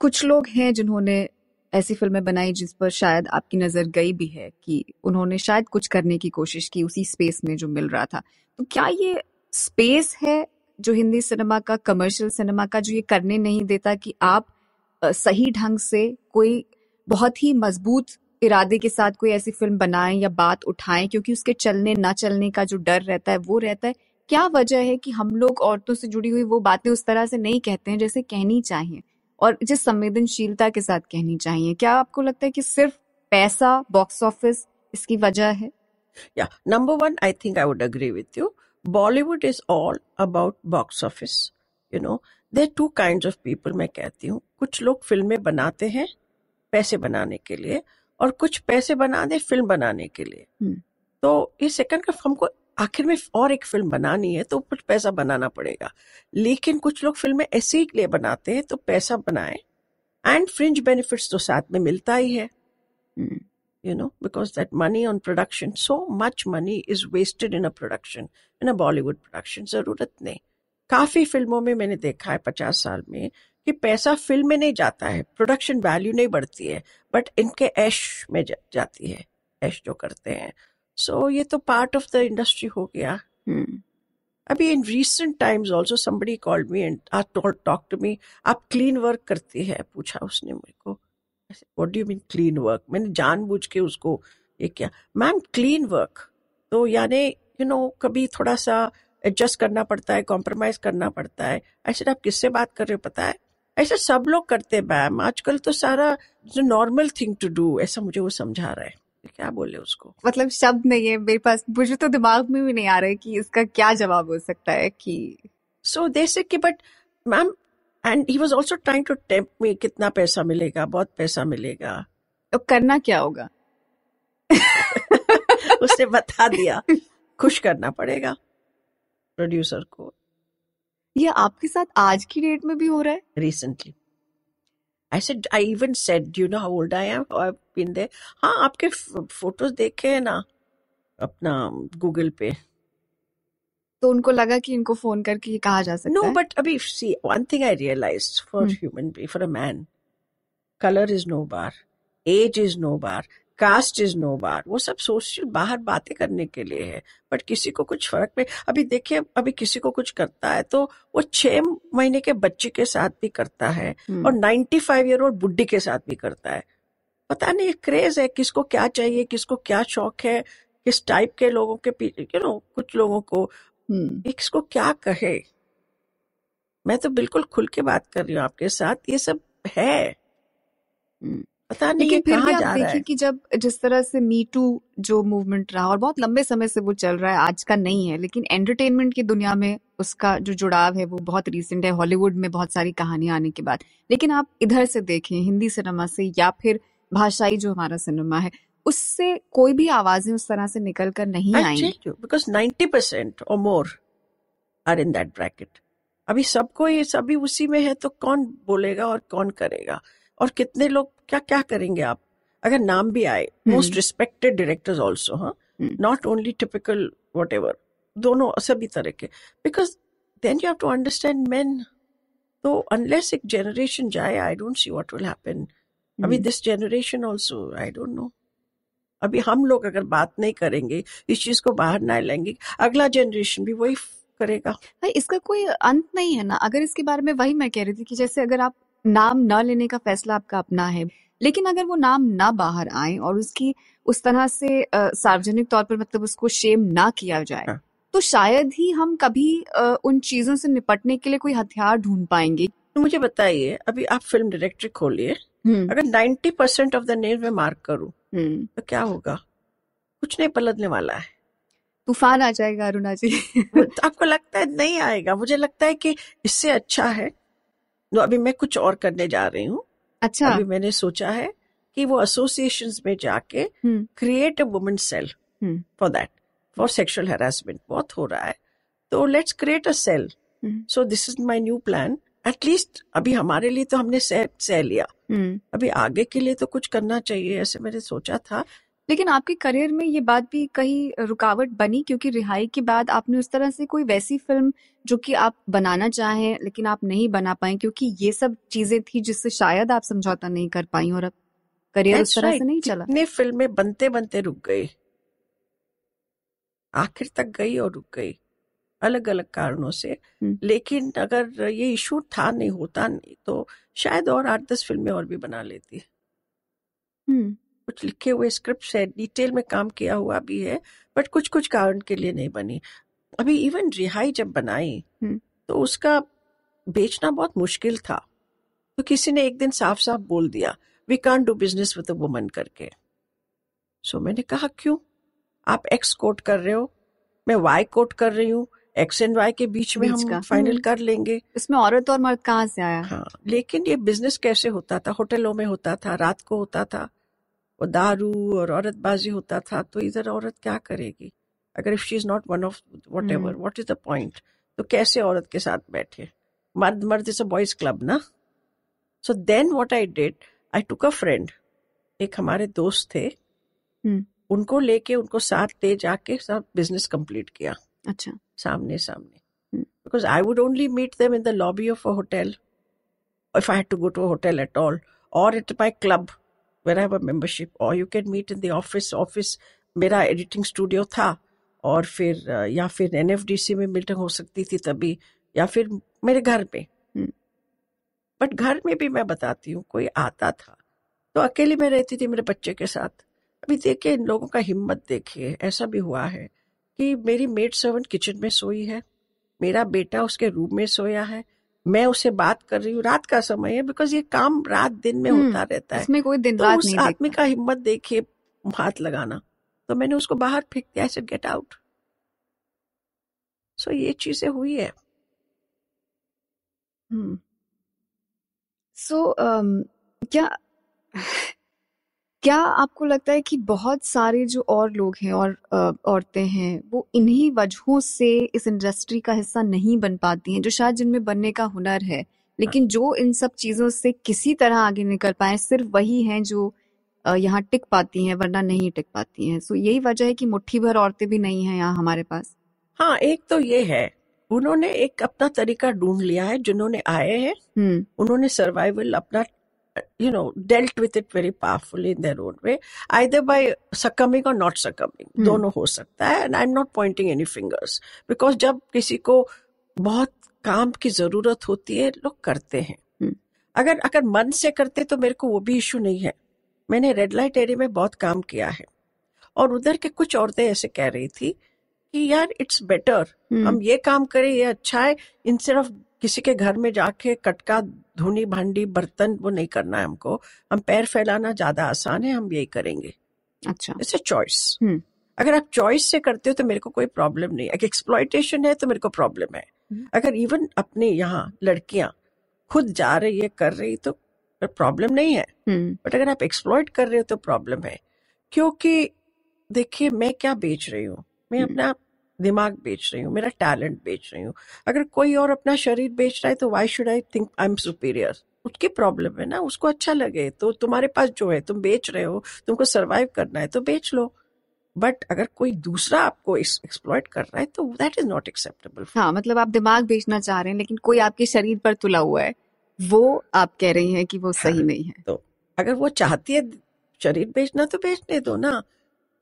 कुछ लोग हैं जिन्होंने ऐसी फ़िल्में बनाई जिस पर शायद आपकी नज़र गई भी है कि उन्होंने शायद कुछ करने की कोशिश की उसी स्पेस में जो मिल रहा था। तो क्या ये स्पेस है जो हिंदी सिनेमा का कमर्शियल सिनेमा का जो ये करने नहीं देता कि आप सही ढंग से कोई बहुत ही मज़बूत इरादे के साथ कोई ऐसी फ़िल्म बनाएँ या बात उठाएँ क्योंकि उसके चलने ना चलने का जो डर रहता है वो रहता है। क्या वजह है कि हम लोग औरतों से जुड़ी हुई वो बातें उस तरह से नहीं कहते हैं जैसे कहनी चाहिए? और जिस संवेदनशीलता के साथ कहनी चाहिए? क्या आपको लगता है कि सिर्फ़ पैसा बॉक्स ऑफ़िस इसकी वजह है? Yeah, number one, I think I would agree with you. Bollywood is all about box office you know there two kind of people मैं कहती हूँ। कुछ लोग फ़िल्में बनाते हैं पैसे बनाने के लिए और कुछ पैसे बना दे फ़िल्म बनाने के लिए। हम्म। तो ये सेकंड का हमको आखिर में और एक फ़िल्म बनानी है तो कुछ पैसा बनाना पड़ेगा। लेकिन कुछ लोग फ़िल्में ऐसे ही लिए बनाते हैं तो पैसा बनाए। एंड फ्रिंज बेनिफिट्स तो साथ में मिलता ही है। हम्म, you know, because that money on production, so much money is wasted in a production, in a Bollywood production. ज़रूरत नहीं काफ़ी फ़िल्मों में मैंने देखा है पचास साल में कि पैसा फ़िल्म में नहीं जाता है प्रोडक्शन वैल्यू नहीं बढ़ती है बट इनके ऐश में जा, जाती है ऐश जो करते हैं सो so, ये तो पार्ट ऑफ़ द इंडस्ट्री हो गया हम्म, अभी in recent times also somebody called me and talk to me आप क्लीन वर्क करती है पूछा उसने मेरे को what do you mean clean work मैंने जानबूझ के उसको ये किया। मैम क्लीन वर्क तो यानी यू नो कभी थोड़ा सा एडजस्ट करना पड़ता है कॉम्प्रोमाइज करना पड़ता है। ऐसे आप किससे बात कर रहे हो पता है? ऐसे सब लोग करते हैं मैम आजकल तो सारा जो नॉर्मल थिंग टू डू ऐसा मुझे वो समझा रहा है। क्या बोले उसको? मतलब शब्द नहीं है मेरे पास मुझे तो दिमाग में भी नहीं आ रहा है कि इसका क्या जवाब हो सकता है कि सो दे से कि but ma'am and he was also trying to tempt me कितना पैसा मिलेगा? बहुत पैसा मिलेगा. तो करना क्या होगा? (laughs) उसने बता दिया खुश करना पड़ेगा प्रोड्यूसर को. ये आपके साथ आज की डेट में भी हो रहा है? Recently I said, I even said, do you know how old I am? Or I've been हाँ आपके फ़ोटोज़ देखे हैं ना अपना गूगल पे। तो उनको लगा कि इनको फ़ोन करके ये कहा जा सकता नो है बट अभी see one thing I realize for Hmm. Human be for a man colour is no bar age is no bar caste is no bar वो सब सोशल बाहर बातें करने के लिए है बट किसी को कुछ फ़र्क नहीं अभी देखिए अभी किसी को कुछ करता है तो वो छह महीने के बच्चे के साथ भी करता है हम्म। और नाइन्टी फाइव ईयर ओल्ड बुढ़ी के साथ भी करता है पता नहीं क्रेज है किसको क्या चाहिए किसको क्या शौक है किस टाइप के लोगों के यू नो कुछ लोगों को हम्म। इसको क्या कहे? मैं तो बिल्कुल खुल के बात कर रही हूँ आपके साथ ये सब है। हम्म। पता नहीं लेकिन फिर भी आप देखिए कि जब जिस तरह से मी टू जो मूवमेंट रहा और बहुत लंबे समय से वो चल रहा है आज का नहीं है लेकिन एंटरटेनमेंट की दुनिया में उसका जो जुड़ाव है वो बहुत रीसेंट है। हॉलीवुड में बहुत सारी कहानियाँ आने के बाद। लेकिन आप इधर से देखें हिंदी सिनेमा से या फिर भाषाई जो हमारा सिनेमा है उससे कोई भी आवाज़ें उस तरह से निकल कर नहीं यू बिकॉज़ नाइन्टी परसेंट और more are in that bracket अभी सबको ये सभी उसी में है तो कौन बोलेगा और कौन करेगा? और कितने लोग क्या क्या करेंगे आप? अगर नाम भी आए। मोस्ट रिस्पेक्टेड डायरेक्टर्स ऑल्सो हाँ। Not only typical whatever दोनों सभी तरह के। Because then you have to understand man तो अनलेस एक जनरेशन जाए I don't see what will happen अभी। This generation also I don't know अभी हम लोग अगर बात नहीं करेंगे इस चीज़ को बाहर ना लाएँगे अगला जनरेशन भी वही करेगा। भाई इसका कोई अंत नहीं है ना। अगर इसके बारे में वही मैं कह रही थी कि जैसे अगर आप नाम न लेने का फैसला आपका अपना है लेकिन अगर वो नाम ना बाहर आए और उसकी उस तरह से सार्वजनिक तौर पर मतलब उसको शेम ना किया जाए हाँ। तो शायद ही हम कभी अ, उन चीज़ों से निपटने के लिए कोई हथियार ढूंढ पाएँगे। तो मुझे बताइए अभी आप फ़िल्म डायरेक्टर खोलिए हम्म। अगर 90 परसेंट ऑफ़ द नेम में मार्क करूँ तो क्या होगा? कुछ नहीं पलटने वाला है। तूफ़ान आ जाएगा अरुणा जी। तो आपको लगता है नहीं आएगा। मुझे लगता है कि इससे अच्छा है तो अभी मैं कुछ और करने जा रही हूँ। अच्छा। अभी मैंने सोचा है कि वो एसोसिएशन में जाके हम्म। Create a women cell hmm. For that for sexual harassment बहुत हो रहा है। तो let's create a cell hmm. So this is my new plan at least अभी हमारे लिए तो हमने सह सह लिया। हम्म। अभी आगे के लिए तो कुछ करना चाहिए ऐसे मैंने सोचा था। लेकिन आपके करियर में ये बात भी कहीं रुकावट बनी? क्योंकि रिहाई के बाद आपने उस तरह से कोई वैसी फ़िल्म जो कि आप बनाना चाहें लेकिन आप नहीं बना पाए क्योंकि ये सब चीज़ें थी जिससे शायद आप समझौता नहीं कर पाई और अब करियर उस तरह right. से नहीं चला। फ़िल्में बनते बनते रुक गई। आखिर तक गई और रुक गई। अलग अलग कारणों से। लेकिन अगर ये इशू था नहीं होता नहीं तो शायद और आठ दस फ़िल्में और भी बना लेती। कुछ लिखे हुए स्क्रिप्ट है डिटेल में काम किया हुआ भी है बट कुछ कुछ कारण के लिए नहीं बनी। अभी इवन रिहाई जब बनाई। तो उसका बेचना बहुत मुश्किल था। तो किसी ने एक दिन साफ़ साफ़ बोल दिया we can't do business with a woman करके। सो so, मैंने कहा क्यों? आप एक्स कोट कर रहे हो मैं वाई कोट कर रही हूँ एक्स एंड वाई के बीच में हम फाइनल हम्म। कर लेंगे। इसमें औरत और मर्द कहाँ से आया? हाँ लेकिन ये बिज़नेस कैसे होता था? होटलों में होता था रात को होता था वो दारू और औरतबाजी होता था तो इधर औरत क्या करेगी? अगर if she is not one of whatever. What is the point तो कैसे औरत के साथ बैठे? मर्द मर्द इज़ अ बॉयज़ क्लब ना? So then what I did I took a friend एक हमारे दोस्त थे। हम्म। उनको लेके उनको साथ ले जाके सब बिज़नेस कंप्लीट किया। अच्छा। सामने सामने। Because I would only meet them in the lobby of a hotel if I to go to hotel at all or it my club where have membership or you can meet in the office office मेरा editing studio था और फिर या फिर NFDC में meeting हो सकती थी तभी या फिर मेरे घर पे। हम्म। बट घर में भी मैं बताती हूँ कोई आता था। तो अकेले मैं रहती थी मेरे बच्चे के साथ। अभी देखिए इन लोगों का हिम्मत देखिए ऐसा भी हुआ है। कि मेरी मेड सर्वेंट किचन में सोई है। मेरा बेटा उसके रूम में सोया है। मैं उससे बात कर रही हूँ। रात का समय है बिकॉज़ ये काम रात दिन में हम्म, होता रहता है। इसमें कोई दिन तो रात उस नहीं आदमी का हिम्मत देखिए हाथ लगाना। तो मैंने उसको बाहर फेंक दिया ऐसे गेट आउट सो ये चीज़ें हुई है। हम्म। सो क्या क्या आपको लगता है कि बहुत सारे जो और लोग हैं और औरतें हैं वो इन्हीं वजहों से इस इंडस्ट्री का हिस्सा नहीं बन पाती हैं जो शायद जिनमें बनने का हुनर है? लेकिन जो इन सब चीज़ों से किसी तरह आगे निकल पाए सिर्फ़ वही हैं जो यहाँ टिक पाती हैं वरना नहीं टिक पाती हैं। सो यही वजह है कि मुट्ठी भर औरतें भी नहीं हैं यहाँ हमारे पास। हाँ एक तो ये है उन्होंने एक अपना तरीका ढूंढ लिया है जिन्होंने आए हैं हम्म। उन्होंने सर्वाइवल अपना you know, dealt with it very powerfully in their own way, either by succumbing or not succumbing. Hmm. दोनों हो सकता है and I'm not pointing any fingers because जब किसी को बहुत काम की ज़रूरत होती है लोग करते हैं Hmm. अगर अगर मन से करते तो मेरे को वो भी इशू नहीं है मैंने रेड लाइट एरिया में बहुत काम किया है और उधर के कुछ औरतें ऐसे कह रही थी कि यार इट्स बेटर हम्म, हम ये काम करें ये अच्छा है इंस्टेड ऑफ़ किसी के घर में जाके कटका धुनी भांडी बर्तन वो नहीं करना है हमको। हम पैर फैलाना ज़्यादा आसान है हम यही करेंगे। अच्छा। It's a choice hmm. अगर आप चॉइस से करते हो तो मेरे को कोई प्रॉब्लम नहीं। अगर एक्सप्लॉयटेशन है तो मेरे को प्रॉब्लम है। हम्म। अगर इवन अपने यहाँ लड़कियाँ खुद जा रही है कर रही तो प्रॉब्लम नहीं है। हम्म, बट अगर आप एक्सप्लॉयट कर रहे हो तो प्रॉब्लम है। क्योंकि देखिए मैं क्या बेच रही हूँ? मैं हम्म। अपना दिमाग बेच रही हूँ मेरा टैलेंट बेच रही हूँ। अगर कोई और अपना शरीर बेच रहा है तो why should I think I am superior उसकी प्रॉब्लम है ना उसको अच्छा लगे तो तुम्हारे पास जो है तुम बेच रहे हो तुमको सर्वाइव करना है तो बेच लो। बट अगर कोई दूसरा आपको एक्सप्लॉइट कर रहा है तो दैट इज़ नॉट एक्सेप्टेबल हाँ मतलब आप दिमाग बेचना चाह रहे हैं लेकिन कोई आपके शरीर पर तुला हुआ है वो आप कह रही हैं कि वो सही हाँ। नहीं है। तो अगर वो चाहती है शरीर बेचना तो बेचने दो ना।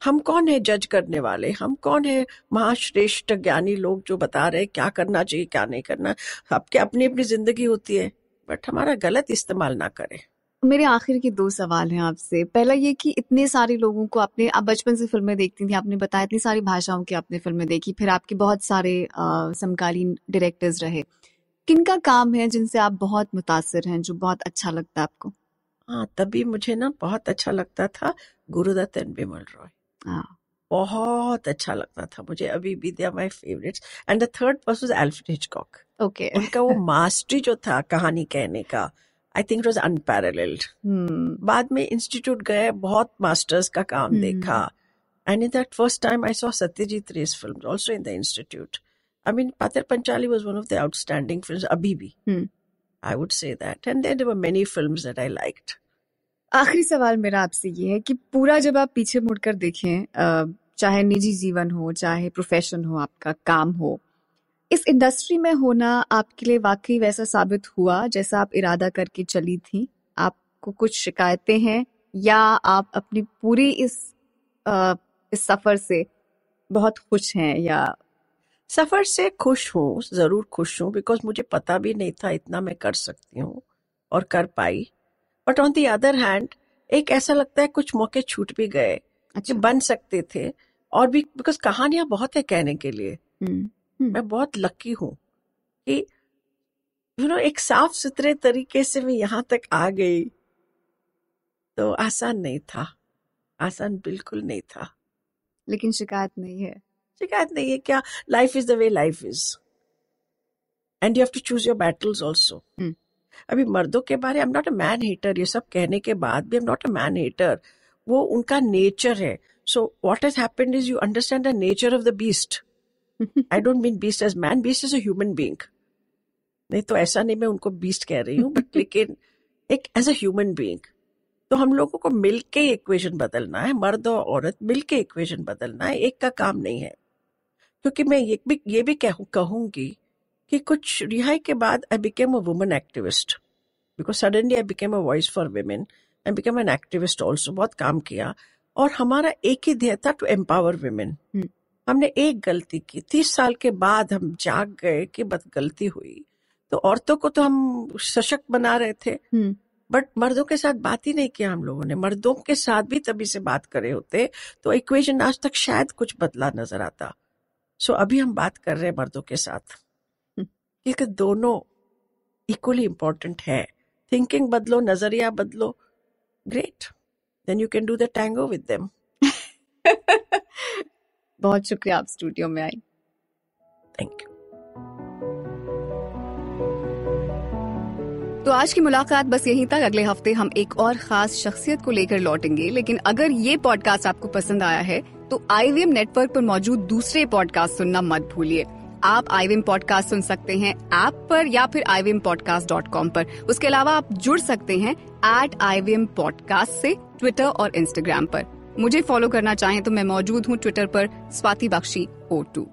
हम कौन है जज करने वाले? हम कौन है महाश्रेष्ठ ज्ञानी लोग जो बता रहे क्या करना चाहिए क्या नहीं करना? सबके अपनी अपनी ज़िंदगी होती है बट हमारा गलत इस्तेमाल ना करें। मेरे आखिर के दो सवाल हैं आपसे। पहला ये कि इतने सारे लोगों को आपने आप बचपन से फ़िल्में देखती थी आपने बताया इतनी सारी भाषाओं की आपने फ़िल्में देखी फिर आपके बहुत सारे समकालीन डायरेक्टर्स रहे। किनका काम है जिनसे आप बहुत मुतासर हैं जो बहुत अच्छा लगता है आपको? हाँ तभी मुझे ना बहुत अच्छा लगता था गुरुदत्त एंड बिमल रॉय हाँ। बहुत अच्छा लगता था मुझे अभी भी they my favourites and the third person was Alfred Hitchcock okay उनका वो (laughs) मास्टरी जो था कहानी कहने का I think was unparalleled hmm बाद में इंस्टीट्यूट गए बहुत मास्टर्स का काम हम्म। देखा. And in that first time I saw Satyajit Ray's film also in the institute I mean Pather Panchali was one of the outstanding films अभी भी। I would say that and there were many films that I liked आखिरी सवाल मेरा आपसे ये है कि पूरा जब आप पीछे मुड़कर देखें चाहे निजी जीवन हो चाहे प्रोफेशन हो आपका काम हो इस इंडस्ट्री में होना आपके लिए वाकई वैसा साबित हुआ जैसा आप इरादा करके चली थी? आपको कुछ शिकायतें हैं? या आप अपनी पूरी इस अ, इस सफ़र से बहुत खुश हैं या सफ़र से खुश हूँ ज़रूर खुश हूँ बिकॉज़ मुझे पता भी नहीं था इतना मैं कर सकती हूँ और कर पाई। But on the other hand एक ऐसा लगता है कुछ मौके छूट भी गए अच्छा। बन सकते थे और भी बिकॉज़ कहानियाँ बहुत है कहने के लिए। हम्म मैं बहुत लकी हूँ कि यू नो एक साफ़ सुथरे तरीके से मैं यहाँ तक आ गई। तो आसान नहीं था। आसान बिल्कुल नहीं था। लेकिन शिकायत नहीं है। शिकायत नहीं है क्या? Life is the way life is and you have to choose your battles also Hmm. अभी मर्दों के बारे I am not a man hater ये सब कहने के बाद भी I am not a man hater वो उनका नेचर है। So what has happened is you understand the nature of the beast I don't mean beast as man beast is a human being नहीं तो ऐसा नहीं मैं उनको बीस्ट कह रही हूँ बट (laughs) लेकिन एक एज अ ह्यूमन बीइंग तो हम लोगों को मिलके इक्वेशन बदलना है मर्द और औरत मिलके इक्वेशन बदलना है एक का काम नहीं है। क्योंकि मैं ये भी ये भी कहूँ कहूँगी कि कुछ रिहाई के बाद I became a woman activist because suddenly I became a voice for women I became an activist also बहुत काम किया। और हमारा एक ही ध्येय था टू एम्पावर वुमेन। हमने एक गलती की। तीस साल के बाद हम जाग गए कि बस गलती हुई। तो औरतों को तो हम सशक्त बना रहे थे। बट मर्दों के साथ बात ही नहीं किया हम लोगों ने। मर्दों के साथ भी तभी से बात करे होते। तो इक्वेशन आज तक शायद कुछ बदला नज़र आता। सो अभी हम बात कर रहे हैं मर्दों के साथ। क्योंकि दोनों इक्वली इंपॉर्टेंट है। थिंकिंग बदलो नज़रिया बदलो। Great then you can do the tango with them बहुत शुक्रिया आप स्टूडियो में आई थैंक यू तो आज की मुलाकात बस यहीं तक। अगले हफ़्ते हम एक और खास शख्सियत को लेकर लौटेंगे। लेकिन अगर ये पॉडकास्ट आपको पसंद आया है तो आईवीएम नेटवर्क पर मौजूद दूसरे पॉडकास्ट सुनना मत भूलिए। आप आई पॉडकास्ट सुन सकते हैं ऐप पर या फिर आई पॉडकास्ट डॉट कॉम पर। उसके अलावा आप जुड़ सकते हैं एट आई पॉडकास्ट से ट्विटर और इंस्टाग्राम पर। मुझे फॉलो करना चाहें तो मैं मौजूद हूँ ट्विटर पर, स्वाति बख्शी ओ टू